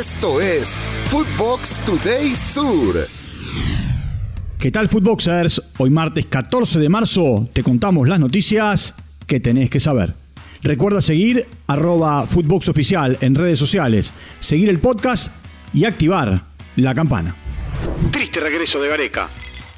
Esto es Footbox Today Sur. ¿Qué tal Footboxers? Hoy martes 14 de marzo te contamos las noticias que tenés que saber. Recuerda seguir arroba Footbox Oficial en redes sociales, seguir el podcast y activar la campana. Triste regreso de Gareca.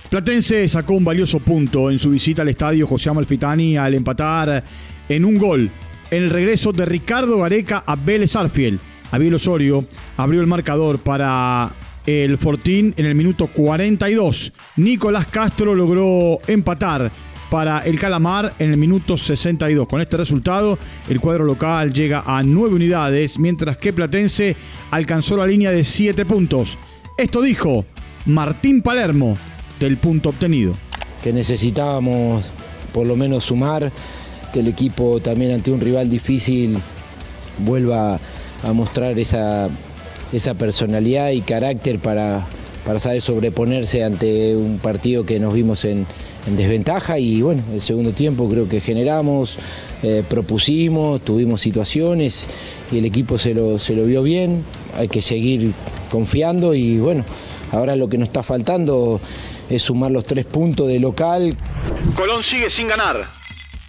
Platense sacó un valioso punto en su visita al estadio José Amalfitani al empatar en un gol en el regreso de Ricardo Gareca a Vélez Arfiel Abiel Osorio abrió el marcador para el Fortín en el minuto 42. Nicolás Castro logró empatar para el Calamar en el minuto 62. Con este resultado, el cuadro local llega a nueve unidades, mientras que Platense alcanzó la línea de siete puntos. Esto dijo Martín Palermo del punto obtenido. Que necesitábamos por lo menos sumar, que el equipo también ante un rival difícil vuelva a mostrar esa, esa personalidad y carácter para, para saber sobreponerse ante un partido que nos vimos en, desventaja y bueno, el segundo tiempo creo que generamos, eh, propusimos, tuvimos situaciones y el equipo se lo, se lo vio bien, hay que seguir confiando y bueno, ahora lo que nos está faltando es sumar los tres puntos de local. Colón sigue sin ganar.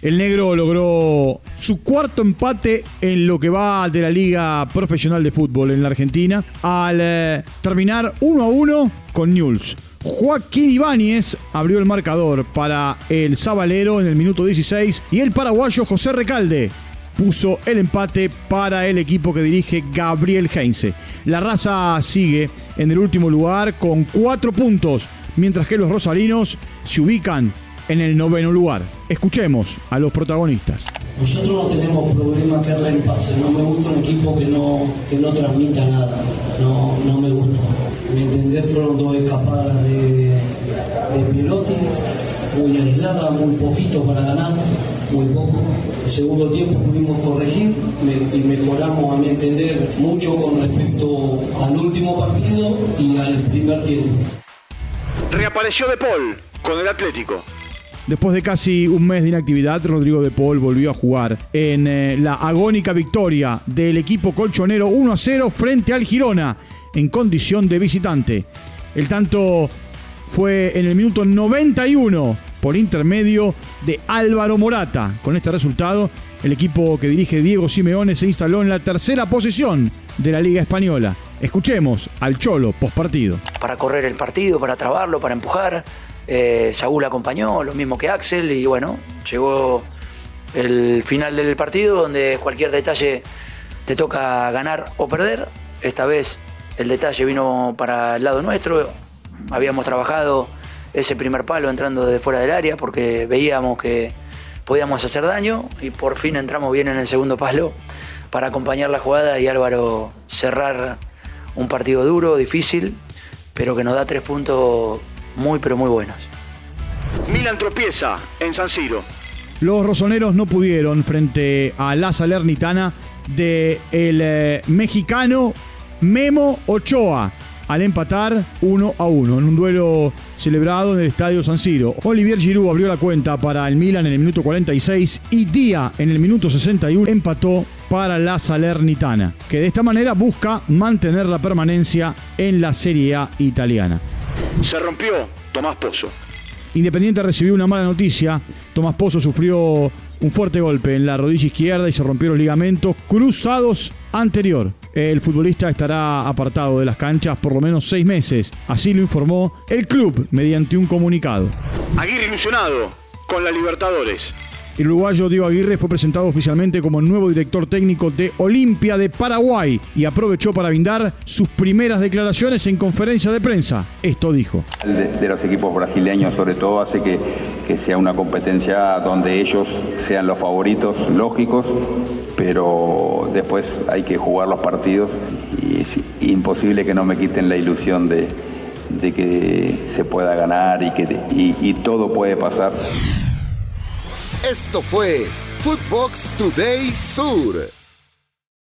El negro logró su cuarto empate en lo que va de la Liga Profesional de Fútbol en la Argentina al eh, terminar 1 a 1 con Newell's. Joaquín Ibáñez abrió el marcador para el Zabalero en el minuto 16 y el paraguayo José Recalde puso el empate para el equipo que dirige Gabriel Heinze. La raza sigue en el último lugar con cuatro puntos, mientras que los rosarinos se ubican en el noveno lugar. Escuchemos a los protagonistas. Nosotros no tenemos problema que reempase, no me gusta un equipo que no, que no transmita nada, no, no me gusta. Me entender fueron dos escapadas de, de muy aislada, muy poquito para ganar, muy poco. El segundo tiempo pudimos corregir y mejoramos a mi entender mucho con respecto al último partido y al primer tiempo. Reapareció De Paul con el Atlético. Después de casi un mes de inactividad, Rodrigo de Paul volvió a jugar en eh, la agónica victoria del equipo colchonero 1 a 0 frente al Girona en condición de visitante. El tanto fue en el minuto 91 por intermedio de Álvaro Morata. Con este resultado, el equipo que dirige Diego Simeone se instaló en la tercera posición de la Liga Española. Escuchemos al Cholo postpartido. Para correr el partido, para trabarlo, para empujar eh, Saúl acompañó, lo mismo que Axel, y bueno, llegó el final del partido donde cualquier detalle te toca ganar o perder. Esta vez el detalle vino para el lado nuestro. Habíamos trabajado ese primer palo entrando desde fuera del área porque veíamos que podíamos hacer daño y por fin entramos bien en el segundo palo para acompañar la jugada y Álvaro cerrar un partido duro, difícil, pero que nos da tres puntos muy pero muy buenos. Milan tropieza en San Siro. Los rosoneros no pudieron frente a la Salernitana de el eh, mexicano Memo Ochoa al empatar 1 a 1 en un duelo celebrado en el estadio San Siro. Olivier Giroud abrió la cuenta para el Milan en el minuto 46 y Día en el minuto 61 empató para la Salernitana, que de esta manera busca mantener la permanencia en la Serie A italiana. Se rompió Tomás Pozo. Independiente recibió una mala noticia. Tomás Pozo sufrió un fuerte golpe en la rodilla izquierda y se rompió los ligamentos cruzados anterior. El futbolista estará apartado de las canchas por lo menos seis meses. Así lo informó el club mediante un comunicado. Aguirre ilusionado con la Libertadores. El uruguayo Diego Aguirre fue presentado oficialmente como nuevo director técnico de Olimpia de Paraguay y aprovechó para brindar sus primeras declaraciones en conferencia de prensa. Esto dijo. De, los equipos brasileños sobre todo hace que, que sea una competencia donde ellos sean los favoritos lógicos, pero después hay que jugar los partidos y es imposible que no me quiten la ilusión de, que se pueda ganar y que y todo puede pasar. Esto fue Footbox Today Sur.